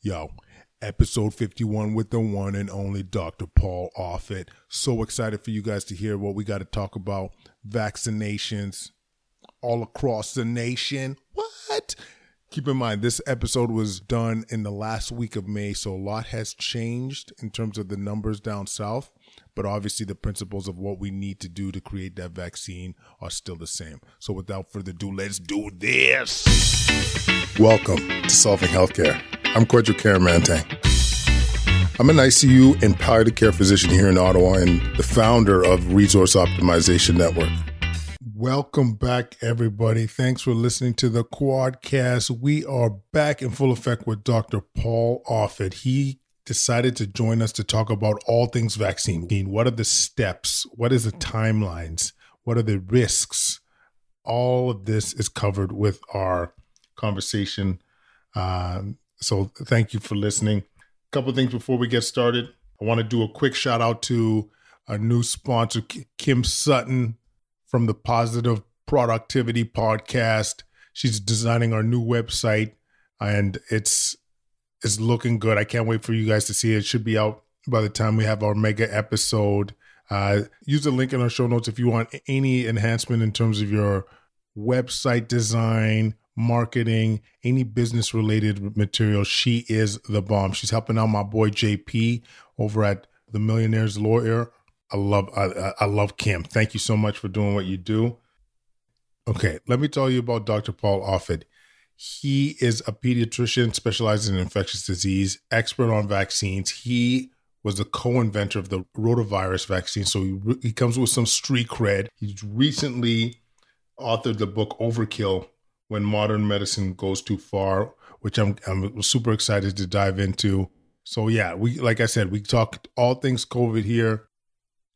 Yo, episode 51 with the one and only Dr. Paul Offit. So excited for you guys to hear what we got to talk about. Vaccinations all across the nation. What? Keep in mind, this episode was done in the last week of May, so a lot has changed in terms of the numbers down south. But obviously, the principles of what we need to do to create that vaccine are still the same. So, without further ado, let's do this. Welcome to Solving Healthcare. I'm Kwadwo Kyeremanteng. I'm an ICU and palliative care physician here in Ottawa and the founder of Resource Optimization Network. Welcome back, everybody. Thanks for listening to the Quadcast. We are back in full effect with Dr. Paul Offit. He decided to join us to talk about all things vaccine. What are the steps? What is the timelines? What are the risks? All of this is covered with our conversation. Um, so thank you for listening. A couple things before we get started. I want to do a quick shout out to our new sponsor, Kim Sutton from the Positive Productivity Podcast. She's designing our new website, and it's it's looking good. I can't wait for you guys to see it. It should be out by the time we have our mega episode. Uh, use the link in our show notes if you want any enhancement in terms of your website design, marketing, any business related material. She is the bomb. She's helping out my boy JP over at the Millionaires Lawyer. I love I, I love Kim. Thank you so much for doing what you do. Okay, let me tell you about Dr. Paul Offit. He is a pediatrician specializing in infectious disease, expert on vaccines. He was the co-inventor of the rotavirus vaccine, so he, he comes with some street cred. He's recently authored the book Overkill: When Modern Medicine Goes Too Far, which I'm I'm super excited to dive into. So yeah, we like I said, we talk all things COVID here.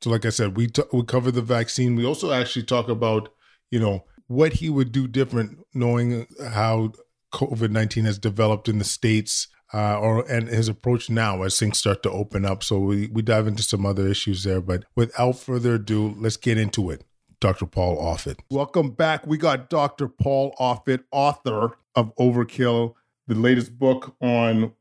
So like I said, we t- we cover the vaccine. We also actually talk about you know what he would do different, knowing how COVID nineteen has developed in the states, uh, or and his approach now as things start to open up. So we we dive into some other issues there. But without further ado, let's get into it. Dr. Paul Offit. Welcome back. We got Dr. Paul Offit, author of Overkill, the latest book on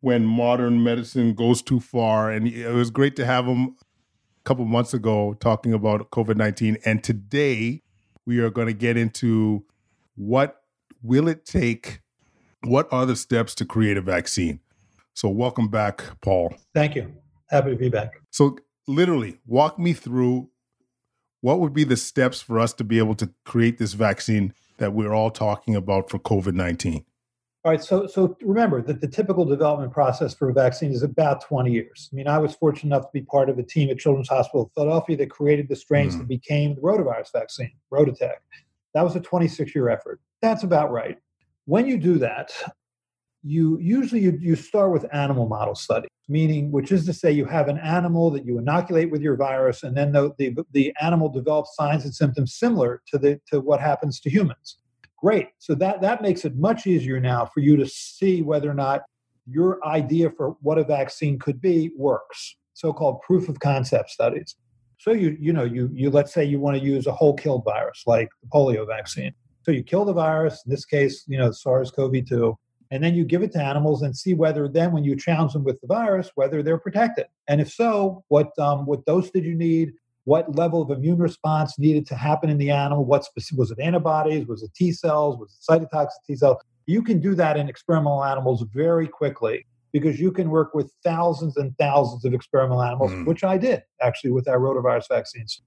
when modern medicine goes too far. And it was great to have him a couple months ago talking about COVID 19. And today we are going to get into what will it take? What are the steps to create a vaccine? So, welcome back, Paul. Thank you. Happy to be back. So, literally, walk me through what would be the steps for us to be able to create this vaccine that we're all talking about for COVID 19? All right, so so remember that the typical development process for a vaccine is about 20 years. I mean, I was fortunate enough to be part of a team at Children's Hospital of Philadelphia that created the strains mm. that became the rotavirus vaccine, RotaTeq. That was a 26 year effort. That's about right. When you do that, you usually you, you start with animal model studies, meaning which is to say you have an animal that you inoculate with your virus, and then the, the, the animal develops signs and symptoms similar to the to what happens to humans. Great. So that, that makes it much easier now for you to see whether or not your idea for what a vaccine could be works. So-called proof of concept studies. So you you know you you let's say you want to use a whole killed virus like the polio vaccine. So you kill the virus, in this case, you know, SARS-CoV-2, and then you give it to animals and see whether then when you challenge them with the virus, whether they're protected. And if so, what um, what dose did you need? what level of immune response needed to happen in the animal. What specific, was it antibodies? Was it T cells? Was it cytotoxic T cells? You can do that in experimental animals very quickly because you can work with thousands and thousands of experimental animals, mm. which I did actually with our rotavirus vaccines.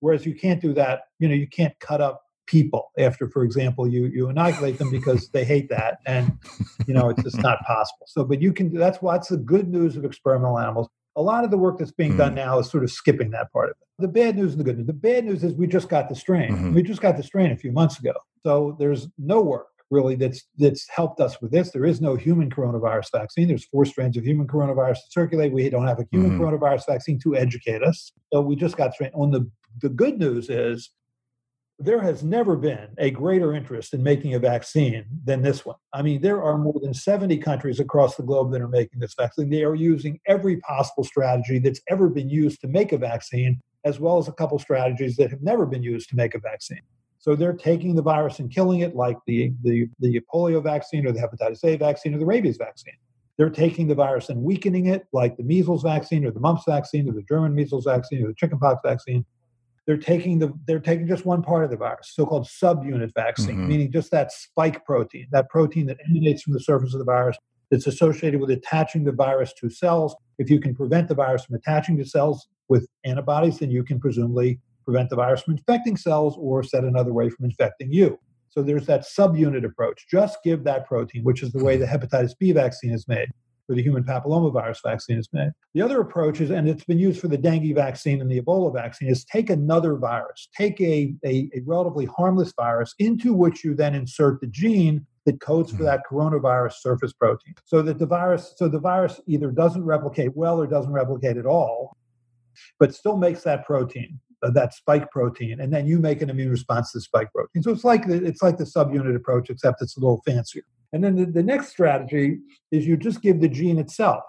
Whereas you can't do that, you know, you can't cut up people after, for example, you you inoculate them because they hate that, and you know it's just not possible. So, but you can. That's what's the good news of experimental animals. A lot of the work that's being mm. done now is sort of skipping that part of it the bad news and the good news. The bad news is we just got the strain. Mm-hmm. We just got the strain a few months ago. So there's no work really that's that's helped us with this. There is no human coronavirus vaccine. There's four strains of human coronavirus to circulate. We don't have a human mm-hmm. coronavirus vaccine to educate us. So we just got strain. On the the good news is there has never been a greater interest in making a vaccine than this one. I mean, there are more than 70 countries across the globe that are making this vaccine. They are using every possible strategy that's ever been used to make a vaccine as well as a couple strategies that have never been used to make a vaccine. So they're taking the virus and killing it, like the, the, the polio vaccine or the hepatitis A vaccine or the rabies vaccine. They're taking the virus and weakening it, like the measles vaccine or the mumps vaccine or the German measles vaccine or the chickenpox vaccine. They're taking the they're taking just one part of the virus, so-called subunit vaccine, mm-hmm. meaning just that spike protein, that protein that emanates from the surface of the virus that's associated with attaching the virus to cells. If you can prevent the virus from attaching to cells with antibodies, then you can presumably prevent the virus from infecting cells or, set another way, from infecting you. So there's that subunit approach. Just give that protein, which is the way the hepatitis B vaccine is made, or the human papillomavirus vaccine is made. The other approach is, and it's been used for the dengue vaccine and the Ebola vaccine, is take another virus, take a, a, a relatively harmless virus into which you then insert the gene that codes for hmm. that coronavirus surface protein. So that the virus, so the virus either doesn't replicate well or doesn't replicate at all, but still makes that protein that spike protein, and then you make an immune response to the spike protein. So it's like the, it's like the subunit approach, except it's a little fancier. And then the, the next strategy is you just give the gene itself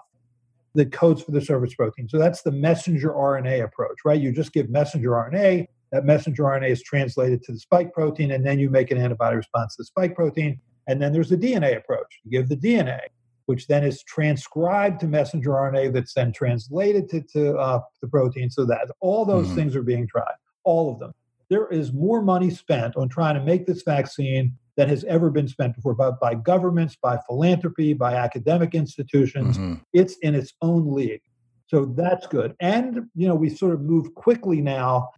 that codes for the surface protein. So that's the messenger RNA approach, right? You just give messenger RNA. That messenger RNA is translated to the spike protein, and then you make an antibody response to the spike protein. And then there's the DNA approach. You give the DNA which then is transcribed to messenger RNA that's then translated to, to uh, the protein. So that all those mm-hmm. things are being tried, all of them. There is more money spent on trying to make this vaccine than has ever been spent before by, by governments, by philanthropy, by academic institutions. Mm-hmm. It's in its own league. So that's good. And, you know, we sort of move quickly now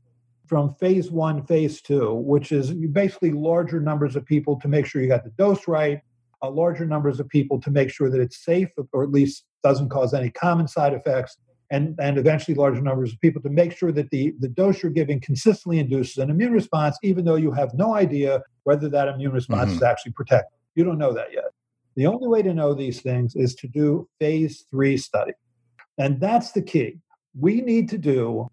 from phase one, phase two, which is basically larger numbers of people to make sure you got the dose right, uh, larger numbers of people to make sure that it's safe or at least doesn't cause any common side effects and, and eventually larger numbers of people to make sure that the, the dose you're giving consistently induces an immune response, even though you have no idea whether that immune response mm-hmm. is actually protected. You don't know that yet. The only way to know these things is to do phase three study. And that's the key. We need to do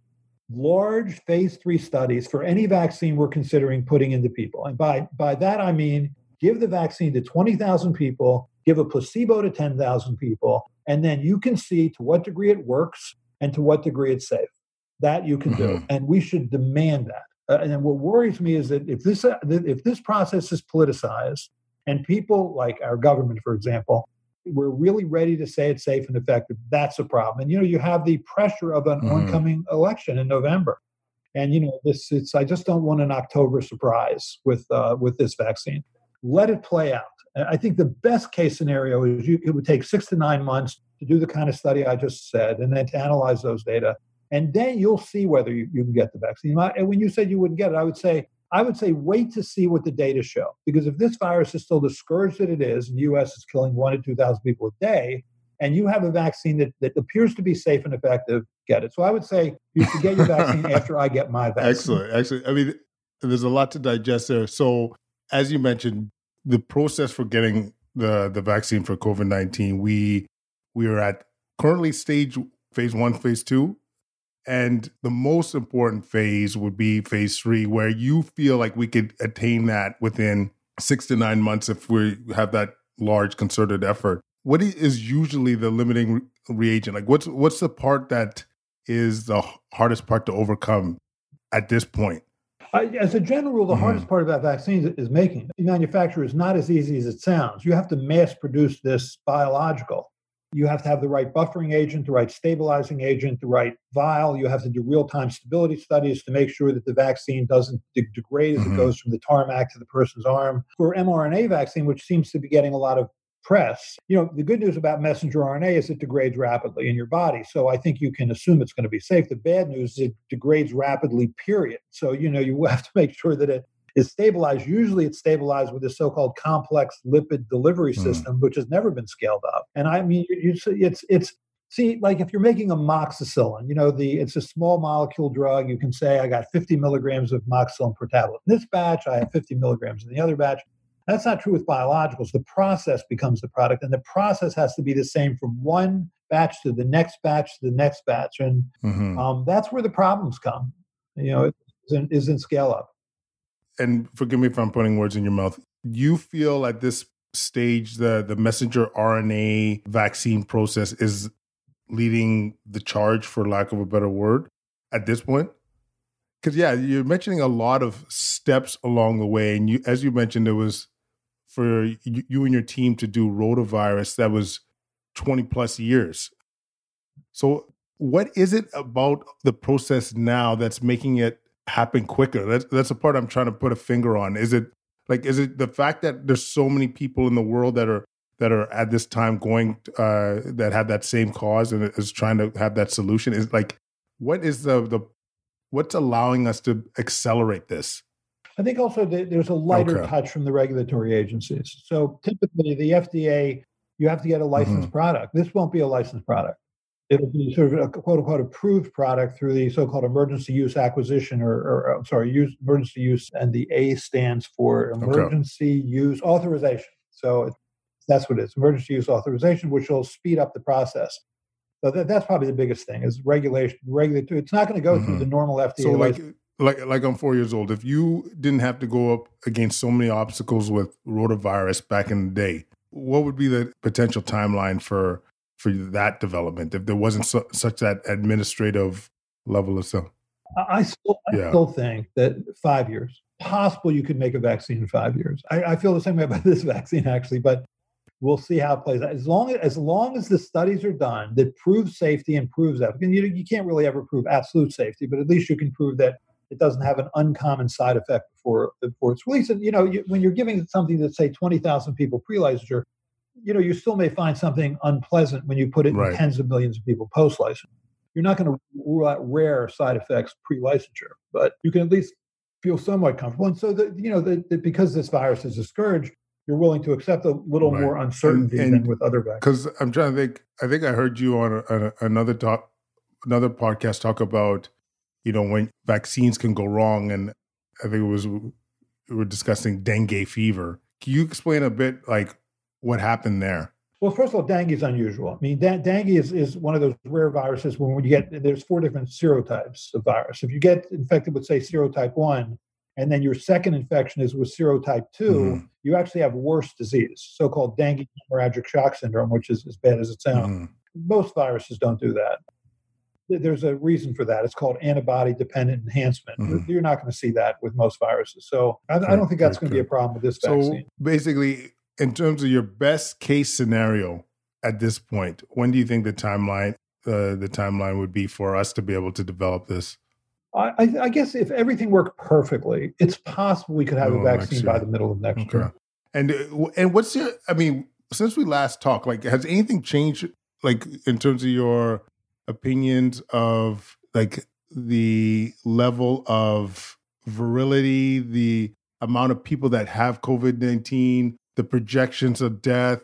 large phase three studies for any vaccine we're considering putting into people. And by, by that, I mean give the vaccine to 20,000 people, give a placebo to 10,000 people, and then you can see to what degree it works and to what degree it's safe. That you can mm-hmm. do, and we should demand that. Uh, and what worries me is that if this uh, if this process is politicized, and people like our government, for example, we're really ready to say it's safe and effective, that's a problem. And you know, you have the pressure of an mm-hmm. oncoming election in November, and you know, this it's. I just don't want an October surprise with uh, with this vaccine let it play out. I think the best case scenario is you, it would take six to nine months to do the kind of study I just said and then to analyze those data. And then you'll see whether you, you can get the vaccine. And when you said you wouldn't get it, I would say, I would say wait to see what the data show. Because if this virus is still the scourge that it is, and the US is killing one to 2,000 people a day, and you have a vaccine that, that appears to be safe and effective, get it. So I would say you should get your vaccine after I get my vaccine. Excellent. Excellent. I mean, there's a lot to digest there. So as you mentioned, the process for getting the the vaccine for COVID nineteen, we we are at currently stage phase one, phase two, and the most important phase would be phase three, where you feel like we could attain that within six to nine months if we have that large concerted effort. What is usually the limiting reagent? Like, what's what's the part that is the hardest part to overcome at this point? I, as a general rule, the mm-hmm. hardest part about vaccines is making. Manufacture is not as easy as it sounds. You have to mass produce this biological. You have to have the right buffering agent, the right stabilizing agent, the right vial. You have to do real time stability studies to make sure that the vaccine doesn't de- degrade as mm-hmm. it goes from the tarmac to the person's arm. For mRNA vaccine, which seems to be getting a lot of press. You know, the good news about messenger RNA is it degrades rapidly in your body. So I think you can assume it's going to be safe. The bad news is it degrades rapidly, period. So, you know, you have to make sure that it is stabilized. Usually it's stabilized with a so-called complex lipid delivery hmm. system, mm. which has never been scaled up. And I mean, you, you, it's, it's, see, like if you're making amoxicillin, you know, the, it's a small molecule drug. You can say, I got 50 milligrams of amoxicillin per tablet. In this batch, I have 50 milligrams in the other batch. That's not true with biologicals. The process becomes the product, and the process has to be the same from one batch to the next batch to the next batch, and mm-hmm. um, that's where the problems come. You know, it isn't, isn't scale up. And forgive me if I'm putting words in your mouth. You feel at this stage the the messenger RNA vaccine process is leading the charge, for lack of a better word, at this point? Because yeah, you're mentioning a lot of steps along the way, and you, as you mentioned, there was for you and your team to do rotavirus that was 20 plus years. So, what is it about the process now that's making it happen quicker? That's, that's the part I'm trying to put a finger on. Is it like, is it the fact that there's so many people in the world that are that are at this time going uh, that have that same cause and is trying to have that solution? Is like, what is the the what's allowing us to accelerate this? I think also there's a lighter okay. touch from the regulatory agencies. So typically, the FDA, you have to get a licensed mm-hmm. product. This won't be a licensed product. It'll be sort of a quote unquote approved product through the so called emergency use acquisition, or, or I'm sorry, use, emergency use, and the A stands for emergency okay. use authorization. So that's what it is emergency use authorization, which will speed up the process. So that, that's probably the biggest thing is regulation. Regulatory. It's not going to go mm-hmm. through the normal FDA. So like, like, like I'm four years old. If you didn't have to go up against so many obstacles with rotavirus back in the day, what would be the potential timeline for for that development if there wasn't so, such that administrative level of stuff? I still, I yeah. still think that five years possible you could make a vaccine in five years. I, I feel the same way about this vaccine actually, but We'll see how it plays out. As long as, as long as the studies are done that prove safety and proves that, and you, you can't really ever prove absolute safety, but at least you can prove that it doesn't have an uncommon side effect before before it's released. And you know, you, when you're giving something that say 20,000 people pre-licensure, you know, you still may find something unpleasant when you put it right. in tens of millions of people post-licensure. You're not going to rule out rare side effects pre-licensure, but you can at least feel somewhat comfortable. And so, that you know, that because this virus is a scourge, you're willing to accept a little right. more uncertainty and, and than with other vaccines. Because I'm trying to think. I think I heard you on a, a, another talk, another podcast talk about, you know, when vaccines can go wrong, and I think it was we were discussing dengue fever. Can you explain a bit like what happened there? Well, first of all, dengue is unusual. I mean, dengue is, is one of those rare viruses when, when you get there's four different serotypes of virus. If you get infected with say serotype one, and then your second infection is with serotype 2, mm-hmm. you actually have worse disease, so called dengue hemorrhagic shock syndrome, which is as bad as it sounds. Mm-hmm. Most viruses don't do that. There's a reason for that. It's called antibody dependent enhancement. Mm-hmm. You're not going to see that with most viruses. So I, I don't think that's going to be a problem with this so vaccine. basically, in terms of your best case scenario at this point, when do you think the timeline uh, the timeline would be for us to be able to develop this? I, I, guess if everything worked perfectly, it's possible we could have oh, a vaccine by the middle of next okay. year. And uh, and what's your? I mean, since we last talked, like, has anything changed? Like, in terms of your opinions of like the level of virility, the amount of people that have COVID nineteen, the projections of death.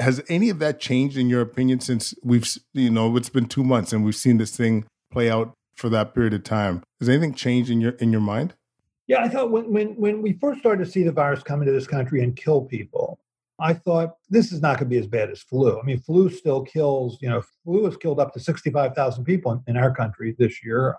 Has any of that changed in your opinion since we've you know it's been two months and we've seen this thing play out for that period of time. Has anything changed in your in your mind? Yeah, I thought when when when we first started to see the virus come into this country and kill people, I thought this is not going to be as bad as flu. I mean, flu still kills. You know, flu has killed up to sixty five thousand people in, in, our country this year.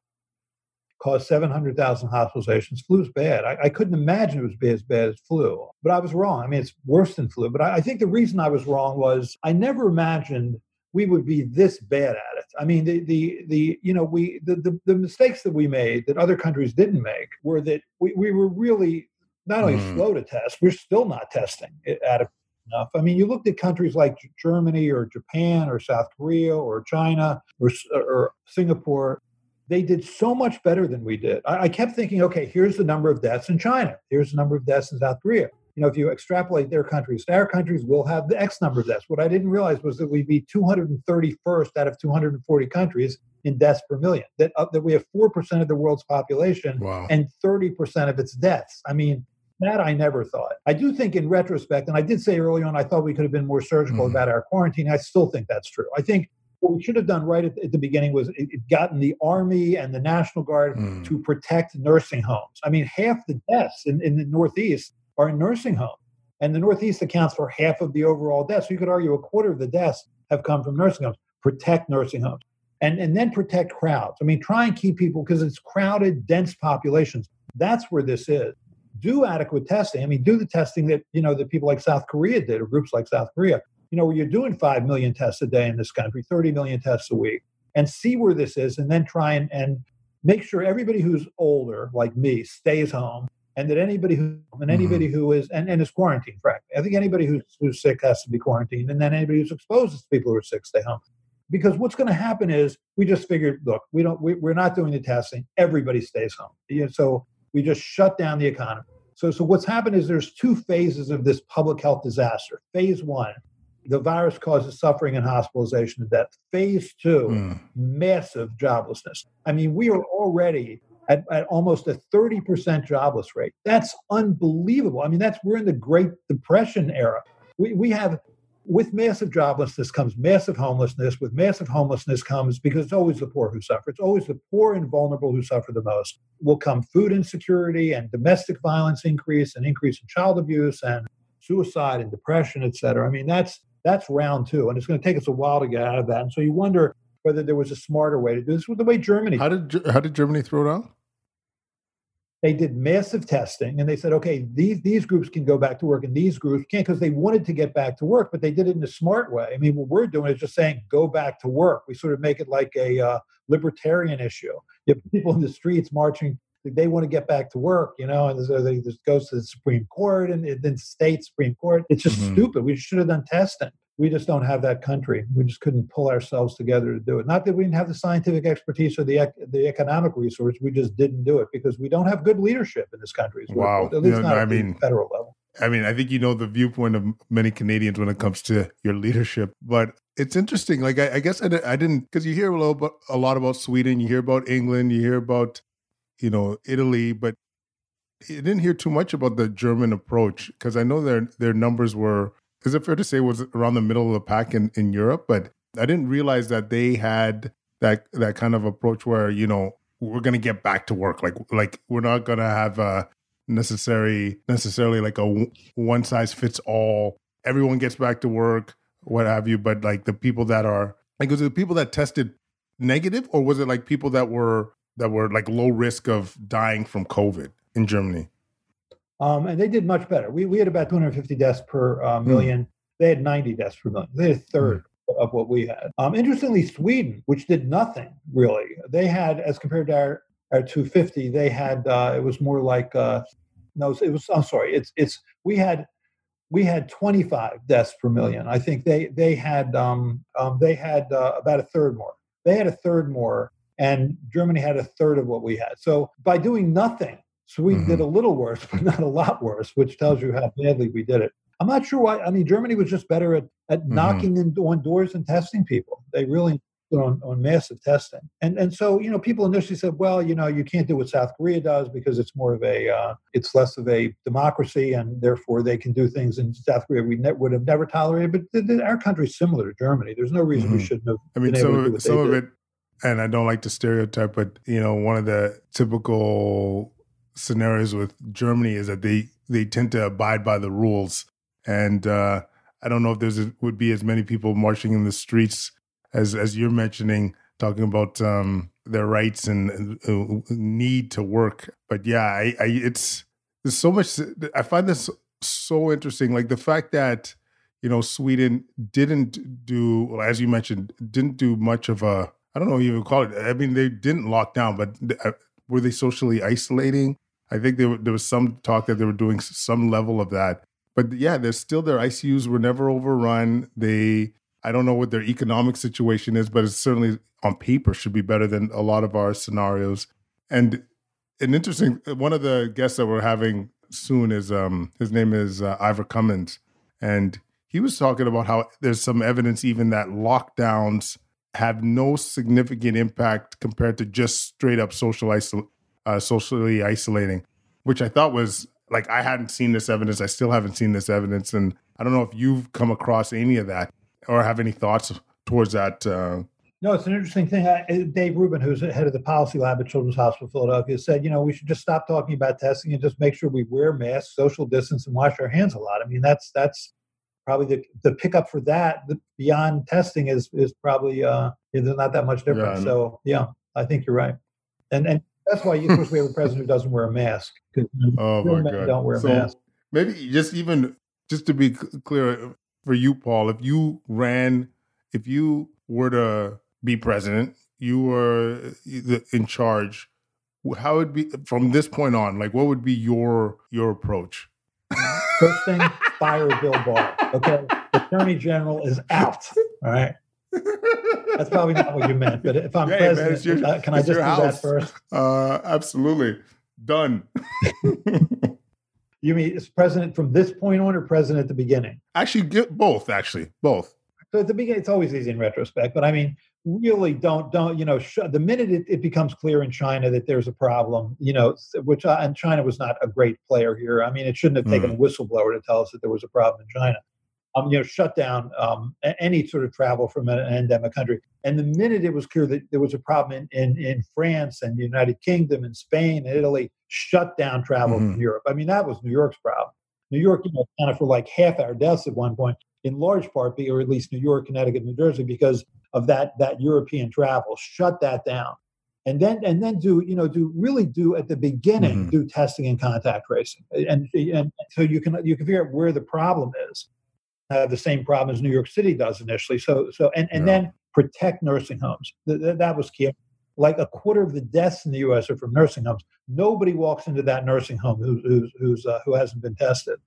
Caused seven hundred thousand hospitalizations. Flu's bad. I, I, couldn't imagine it was be as bad as flu, but I was wrong. I mean, it's worse than flu. But I, I think the reason I was wrong was I never imagined we would be this bad at it. I mean, the the the you know we the the, the mistakes that we made that other countries didn't make were that we, we were really not only mm. slow to test, we're still not testing it adequately enough. I mean, you looked at countries like Germany or Japan or South Korea or China or, or Singapore. They did so much better than we did. I, I kept thinking, okay, here's the number of deaths in China. Here's the number of deaths in South Korea you know, if you extrapolate their countries, our countries will have the X number of deaths. What I didn't realize was that we'd be 231st out of 240 countries in deaths per million. That uh, that we have four percent of the world's population wow. and 30 percent of its deaths. I mean, that I never thought. I do think, in retrospect, and I did say early on, I thought we could have been more surgical mm-hmm. about our quarantine. I still think that's true. I think what we should have done right at, the beginning was it, it gotten the army and the national guard mm. to protect nursing homes. I mean, half the deaths in, in the Northeast are in nursing homes. And the Northeast accounts for half of the overall deaths. So you could argue a quarter of the deaths have come from nursing homes. Protect nursing homes. And, and then protect crowds. I mean, try and keep people because it's crowded, dense populations. That's where this is. Do adequate testing. I mean, do the testing that you know that people like South Korea did, or groups like South Korea. You know, where you're doing five million tests a day in this country, 30 million tests a week, and see where this is, and then try and, and make sure everybody who's older, like me, stays home and that anybody who and anybody mm-hmm. who is and, and is quarantined, frankly. I think anybody who's, who's sick has to be quarantined, and then anybody who's exposed to people who are sick stay home. Because what's going to happen is we just figured, look, we don't, we, we're not doing the testing. Everybody stays home. Yeah, so we just shut down the economy. So, so what's happened is there's two phases of this public health disaster. Phase one, the virus causes suffering and hospitalization and death. Phase two, mm. massive joblessness. I mean, we are already at, at almost a 30% jobless rate. That's unbelievable. I mean, that's we're in the Great Depression era. We, we have with massive joblessness comes massive homelessness. With massive homelessness comes, because it's always the poor who suffer, it's always the poor and vulnerable who suffer the most, will come food insecurity and domestic violence increase and increase in child abuse and suicide and depression, et cetera. I mean, that's that's round two. And it's going to take us a while to get out of that. And so you wonder whether there was a smarter way to do this with the way Germany. How did how did Germany throw it out? They did massive testing and they said, okay, these these groups can go back to work and these groups can't because they wanted to get back to work, but they did it in a smart way. I mean, what we're doing is just saying go back to work. We sort of make it like a uh, libertarian issue. You have people in the streets marching they want to get back to work, you know, and so they just goes to the Supreme Court and then state Supreme Court. It's just mm-hmm. stupid. We should have done testing we just don't have that country. We just couldn't pull ourselves together to do it. Not that we didn't have the scientific expertise or the the economic resource, we just didn't do it because we don't have good leadership in this country. Wow, at least not I mean, federal level. I mean, I think you know the viewpoint of many Canadians when it comes to your leadership, but it's interesting. Like, I, I guess I, I didn't because you hear a, little, a lot about Sweden, you hear about England, you hear about you know Italy, but you didn't hear too much about the German approach because I know their their numbers were is it fair to say was around the middle of the pack in, in Europe? But I didn't realize that they had that that kind of approach where you know we're gonna get back to work. Like like we're not gonna have a necessary necessarily like a one size fits all. Everyone gets back to work, what have you. But like the people that are like was it the people that tested negative, or was it like people that were that were like low risk of dying from COVID in Germany? Um, and they did much better. We, we had about 250 deaths per uh, hmm. million. Mm. They had 90 deaths per million. They had a third mm. of what we had. Um, interestingly, Sweden, which did nothing really, they had, as compared to our, our 250, they had, uh, it was more like, uh, no, it was, I'm sorry, it's, it's, we had, we had 25 deaths per million. I think they, they had, um, um they had uh, about a third more. They had a third more and Germany had a third of what we had. So by doing nothing, Sweden mm-hmm. did a little worse, but not a lot worse, which tells you how badly we did it. I'm not sure why. I mean, Germany was just better at, at mm-hmm. knocking in, on doors and testing people. They really on, on massive testing. And and so, you know, people initially said, well, you know, you can't do what South Korea does because it's more of a, uh, it's less of a democracy and therefore they can do things in South Korea we ne- would have never tolerated. But th- th- our country's similar to Germany. There's no reason mm-hmm. we shouldn't have. I mean, some, of, some of it, and I don't like to stereotype, but, you know, one of the typical scenarios with Germany is that they they tend to abide by the rules, and uh, I don't know if there's would be as many people marching in the streets as as you're mentioning, talking about um, their rights and uh, need to work. But yeah, I, I it's there's so much. I find this so interesting, like the fact that you know Sweden didn't do, well, as you mentioned, didn't do much of a I don't know you even call it. I mean, they didn't lock down, but uh, were they socially isolating? I think there, there was some talk that they were doing some level of that. But yeah, they're still their ICUs were never overrun. They, I don't know what their economic situation is, but it's certainly on paper should be better than a lot of our scenarios. And an interesting, one of the guests that we're having soon is, um, his name is uh, Ivor Cummins. And he was talking about how there's some evidence even that lockdowns have no significant impact compared to just straight up social isolation uh, socially isolating, which I thought was like I hadn't seen this evidence. I still haven't seen this evidence, and I don't know if you've come across any of that or have any thoughts towards that. Uh, no, it's an interesting thing. Dave Rubin, who's head of the policy lab at Children's Hospital Philadelphia, said, you know, we should just stop talking about testing and just make sure we wear masks, social distance, and wash our hands a lot. I mean, that's that's probably the the pickup for that the, beyond testing is is probably uh, there's not that much difference. Yeah, so yeah, I think you're right. And and that's why you wish we have a president who doesn't wear a mask. Because oh my God. don't wear so a mask. Maybe just even just to be clear uh, for you, Paul, if you ran, if you were to be president, you were uh, in charge. how would be from this point on? Like, what would be your your approach? First thing, fire Bill Barr. Okay, the Attorney General is out. All right. That's probably not what you meant, but if I'm president, man, your, uh, can I just do house. that first? Uh, absolutely. Done. you mean is president from this point on, or president at the beginning? Actually, get both. Actually, both. So at the beginning, it's always easy in retrospect, but I mean, really don't don't you know sh- the minute it, it, becomes clear in China that there's a problem, you know, which uh, and China was not a great player here. I mean, it shouldn't have taken mm. a whistleblower to tell us that there was a problem in China um, you know, shut down um, any sort of travel from an endemic country. And the minute it was clear that there was a problem in, in, in France and the United Kingdom and Spain and Italy, shut down travel mm-hmm. from Europe. I mean, that was New York's problem. New York, you know, kind of for like half our deaths at one point, in large part, or at least New York, Connecticut, New Jersey, because of that that European travel. Shut that down, and then and then do you know do really do at the beginning mm-hmm. do testing and contact tracing, and and so you can you can figure out where the problem is have the same problems New York City does initially. So, so and, and yeah. then protect nursing homes. Th- that was key. Like a quarter of the deaths in the U.S. are from nursing homes. Nobody walks into that nursing home who's who's, who's uh, who hasn't been tested.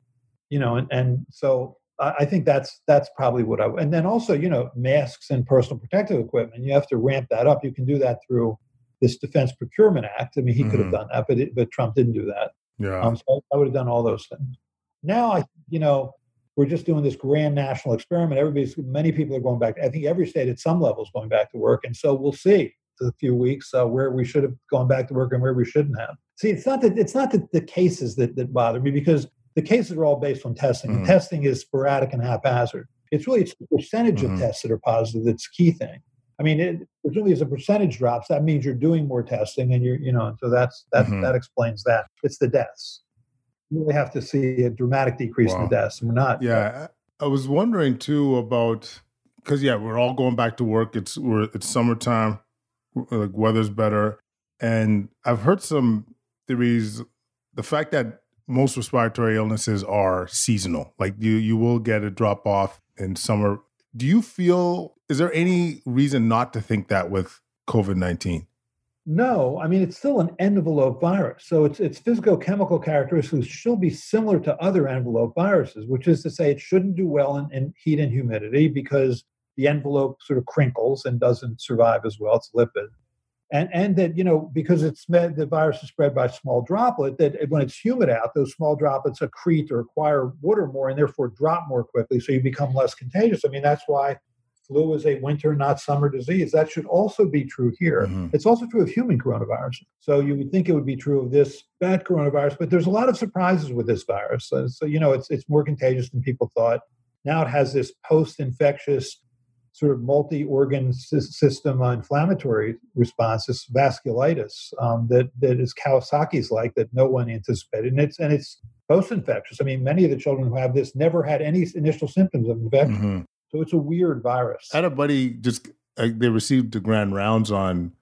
You know, and, and so I think that's that's probably what I. And then also, you know, masks and personal protective equipment. You have to ramp that up. You can do that through this Defense Procurement Act. I mean, he mm-hmm. could have mm-hmm. done that, but it, but Trump didn't do that. Yeah. Um, so I would have done all those things. Now I, you know, we're just doing this grand national experiment. Everybody's, many people are going back. I think every state at some level is going back to work, and so we'll see a few weeks uh, where we should have gone back to work and where we shouldn't have. See, it's not that it's not the, the cases that, that bother me because the cases are all based on testing. Mm-hmm. testing is sporadic and haphazard. It's really it's the percentage mm-hmm. of tests that are positive that's the key thing. I mean, it, presumably as a percentage drops, that means you're doing more testing, and you're you know, so that's that mm-hmm. that explains that. It's the deaths really have to see a dramatic decrease wow. in the deaths. We're not. Yeah, I was wondering too about because yeah, we're all going back to work. It's we're it's summertime, like weather's better, and I've heard some theories. The fact that most respiratory illnesses are seasonal, like you you will get a drop off in summer. Do you feel is there any reason not to think that with COVID nineteen? No, I mean it's still an envelope virus, so its its physicochemical characteristics should be similar to other envelope viruses, which is to say it shouldn't do well in, in heat and humidity because the envelope sort of crinkles and doesn't survive as well. It's lipid, and and that you know because it's the virus is spread by small droplet that when it's humid out, those small droplets accrete or acquire water more and therefore drop more quickly, so you become less contagious. I mean that's why flu is a winter, not summer disease. That should also be true here. Mm-hmm. It's also true of human coronavirus. So you would think it would be true of this bad coronavirus, but there's a lot of surprises with this virus. So, so you know, it's it's more contagious than people thought. Now it has this post-infectious sort of multi-organ system inflammatory response, this vasculitis um, that that is Kawasaki's like that no one anticipated, and it's and it's post-infectious. I mean, many of the children who have this never had any initial symptoms of infection. Mm-hmm. So it's a weird virus. I had a buddy just uh, they received the grand rounds on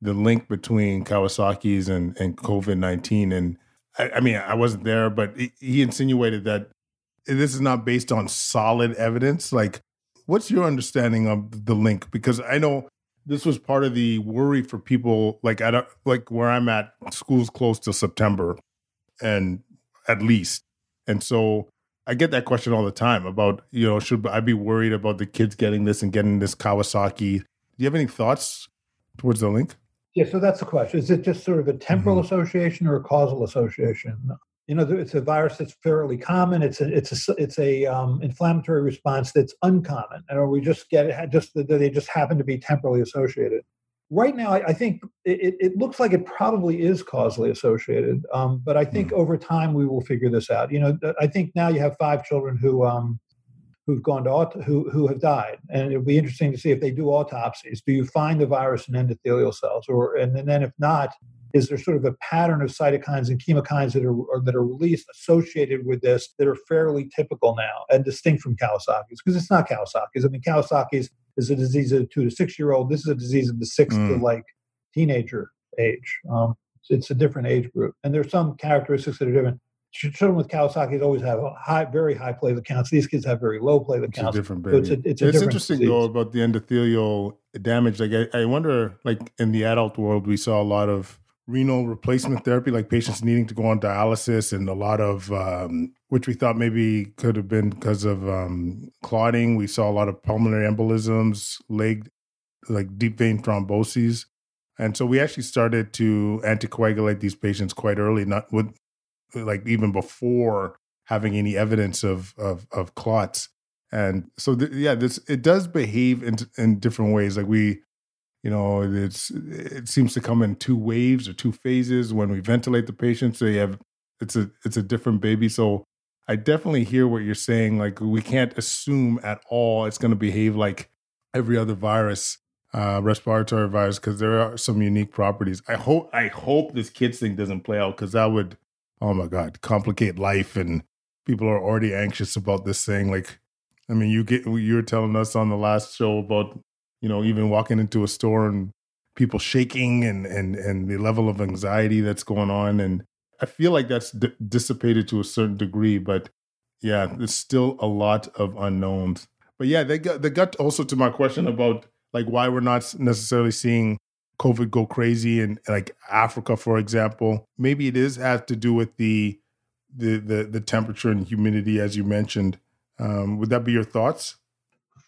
the link between Kawasaki's and, and COVID nineteen, and I, I, mean I wasn't there, but he, he insinuated that this is not based on solid evidence. Like, what's your understanding of the link? Because I know this was part of the worry for people. Like at like where I'm at, schools closed till September, and at least, and so I get that question all the time about, you know, should I be worried about the kids getting this and getting this Kawasaki? Do you have any thoughts towards the link? Yeah, so that's the question. Is it just sort of a temporal mm-hmm. association or a causal association? You know, it's a virus that's fairly common. It's a it's a it's a um, inflammatory response that's uncommon, and or we just get it just that they just happen to be temporally associated right now, I, I think it, it, looks like it probably is causally associated. Um, but I think mm. over time we will figure this out. You know, I think now you have five children who um, who've gone to aut- who who have died, and it'll be interesting to see if they do autopsies. Do you find the virus in endothelial cells, or and, and then if not, is there sort of a pattern of cytokines and chemokines that are that are released associated with this that are fairly typical now and distinct from Kawasaki's? Because it's not Kawasaki's. I mean, Kawasaki's is a disease of two to six year old. This is a disease of the six mm. to like teenager age. Um, it's a different age group, and there's some characteristics that are different. Children with Kawasaki's always have high, very high platelet counts. These kids have very low platelet it's counts. A different so it's, a, it's, a it's interesting disease. though about the endothelial damage. Like I, I wonder, like in the adult world, we saw a lot of renal replacement therapy, like patients needing to go on dialysis, and a lot of um, which we thought maybe could have been because of um, clotting. We saw a lot of pulmonary embolisms, leg like deep vein thromboses, and so we actually started to anticoagulate these patients quite early, not with like even before having any evidence of of, of clots. And so, th- yeah, this it does behave in in different ways. Like we you know it's it seems to come in two waves or two phases when we ventilate the patients, so you have it's a it's a different baby so i definitely hear what you're saying like we can't assume at all it's going to behave like every other virus uh respiratory virus because there are some unique properties. I hope i hope this kids thing doesn't play out because that would oh my god complicate life and people are already anxious about this thing. Like i mean you get you were telling us on the last show about you know, even walking into a store and people shaking and and and the level of anxiety that's going on and I feel like that's d- dissipated to a certain degree, but yeah, there's still a lot of unknowns. But yeah, they got they got also to my question about like why we're not necessarily seeing COVID go crazy in like Africa, for example. Maybe it is has to do with the the the, the temperature and humidity, as you mentioned. Um, would that be your thoughts?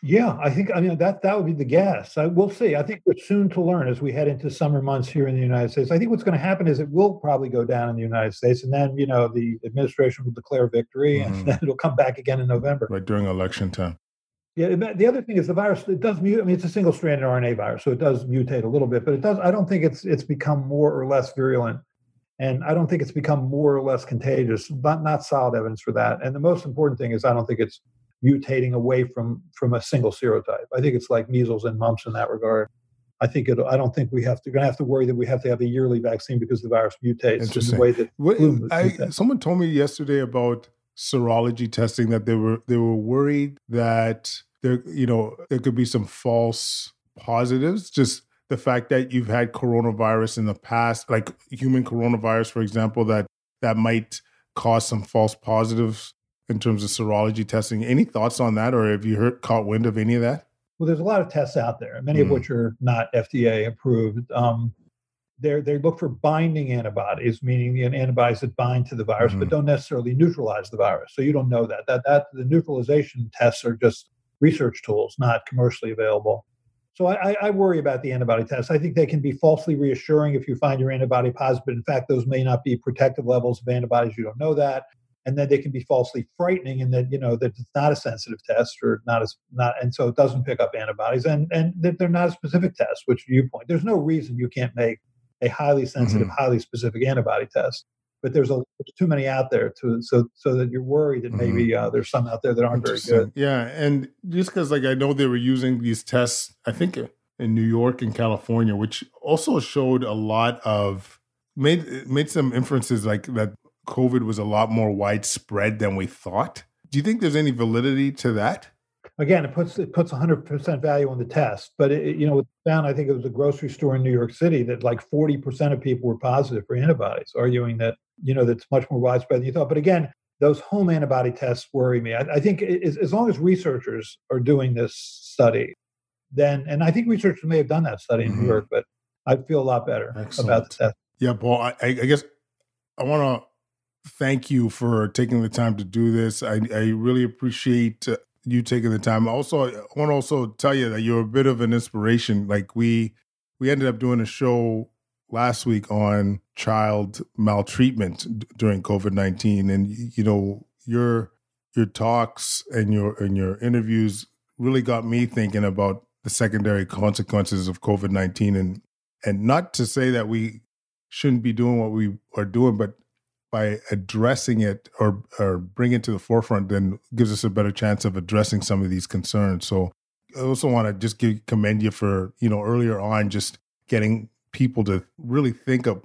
Yeah, I think I mean that that would be the guess. I will see. I think we're soon to learn as we head into summer months here in the United States. I think what's going to happen is it will probably go down in the United States, and then you know the administration will declare victory, mm-hmm. and then it'll come back again in November. Right during election time. Yeah, the other thing is the virus. It does mute. I mean, it's a single-stranded RNA virus, so it does mutate a little bit, but it does. I don't think it's it's become more or less virulent, and I don't think it's become more or less contagious. Not not solid evidence for that. And the most important thing is I don't think it's mutating away from from a single serotype. I think it's like measles and mumps in that regard. I think it. I don't think we have to. Going to have to worry that we have to have a yearly vaccine because the virus mutates in the way that. What, I, someone told me yesterday about serology testing that they were they were worried that there you know there could be some false positives. Just the fact that you've had coronavirus in the past, like human coronavirus, for example, that that might cause some false positives in terms of serology testing. Any thoughts on that, or have you heard caught wind of any of that? Well, there's a lot of tests out there, many mm. of which are not FDA approved. Um, they they look for binding antibodies, meaning the antibodies that bind to the virus, mm-hmm. but don't necessarily neutralize the virus. So you don't know that. That that the neutralization tests are just research tools, not commercially available. So I, I, worry about the antibody tests. I think they can be falsely reassuring if you find your antibody positive, but in fact, those may not be protective levels of antibodies. You don't know that and then they can be falsely frightening and that you know that it's not a sensitive test or not as not and so it doesn't pick up antibodies and and that they're not a specific test which you point there's no reason you can't make a highly sensitive mm-hmm. highly specific antibody test but there's a there's too many out there to so so that you're worried that maybe mm-hmm. uh, there's some out there that aren't very good yeah and just because like i know they were using these tests i think in new york and california which also showed a lot of made made some inferences like that COVID was a lot more widespread than we thought. Do you think there's any validity to that? Again, it puts it puts 100% value on the test, but it, you know, found I think it was a grocery store in New York City that like 40% of people were positive for antibodies, arguing that you know that's much more widespread than you thought. But again, those home antibody tests worry me. I, I think as, as long as researchers are doing this study, then and I think researchers may have done that study in mm-hmm. New York, but I feel a lot better Excellent. about the test. Yeah, Paul. I, I guess I want to thank you for taking the time to do this. I, I really appreciate uh, you taking the time. Also, I want to also tell you that you're a bit of an inspiration. Like we we ended up doing a show last week on child maltreatment during COVID nineteen, and you know your your talks and your and your interviews really got me thinking about the secondary consequences of COVID nineteen, and and not to say that we shouldn't be doing what we are doing, but by addressing it or or bring it to the forefront, then gives us a better chance of addressing some of these concerns. So I also want to just give, commend you for you know earlier on just getting people to really think of,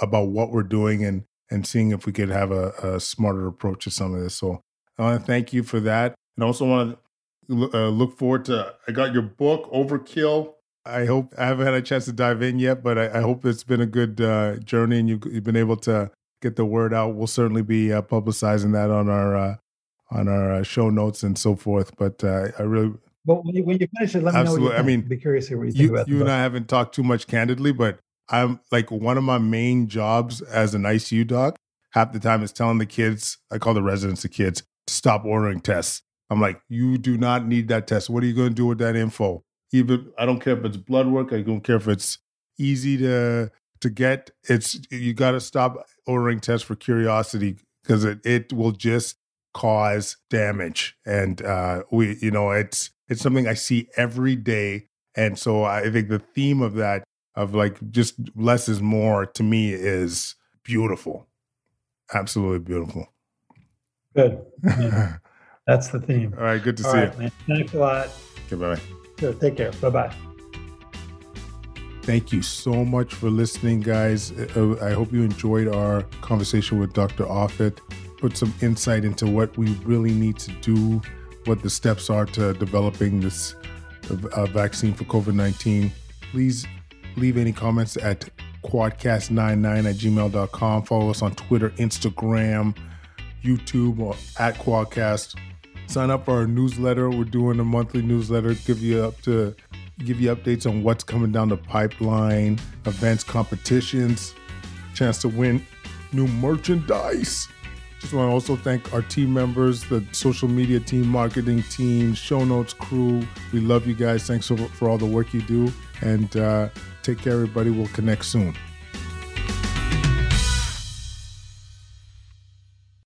about what we're doing and and seeing if we could have a, a smarter approach to some of this. So I want to thank you for that, and also want to uh, look forward to. I got your book, Overkill. I hope I haven't had a chance to dive in yet, but I, I hope it's been a good uh, journey and you, you've been able to get the word out. We'll certainly be uh, publicizing that on our uh, on our uh, show notes and so forth. But uh, I really. But when you, when you finish it, let me absolutely. know. I mean, be curious here what you, you think about. You and I haven't talked too much candidly, but I'm like one of my main jobs as an ICU doc. Half the time is telling the kids, I call the residents the kids, to stop ordering tests. I'm like, you do not need that test. What are you going to do with that info? Even I don't care if it's blood work. I don't care if it's easy to to get. It's you got to stop ordering tests for curiosity because it it will just cause damage. And uh, we, you know, it's it's something I see every day. And so I think the theme of that of like just less is more to me is beautiful. Absolutely beautiful. Good. That's the theme. All right. Good to All see right, you. Man. Thanks a lot. Okay. Bye. Sure. Take care. Bye bye. Thank you so much for listening, guys. Uh, I hope you enjoyed our conversation with Dr. Offit. Put some insight into what we really need to do, what the steps are to developing this uh, vaccine for COVID 19. Please leave any comments at quadcast99 at gmail.com. Follow us on Twitter, Instagram, YouTube, or at Quadcast. Sign up for our newsletter. We're doing a monthly newsletter, give you up to give you updates on what's coming down the pipeline, events, competitions, chance to win new merchandise. Just want to also thank our team members, the social media team, marketing team, show notes crew. We love you guys. Thanks for, for all the work you do. And uh, take care, everybody. We'll connect soon.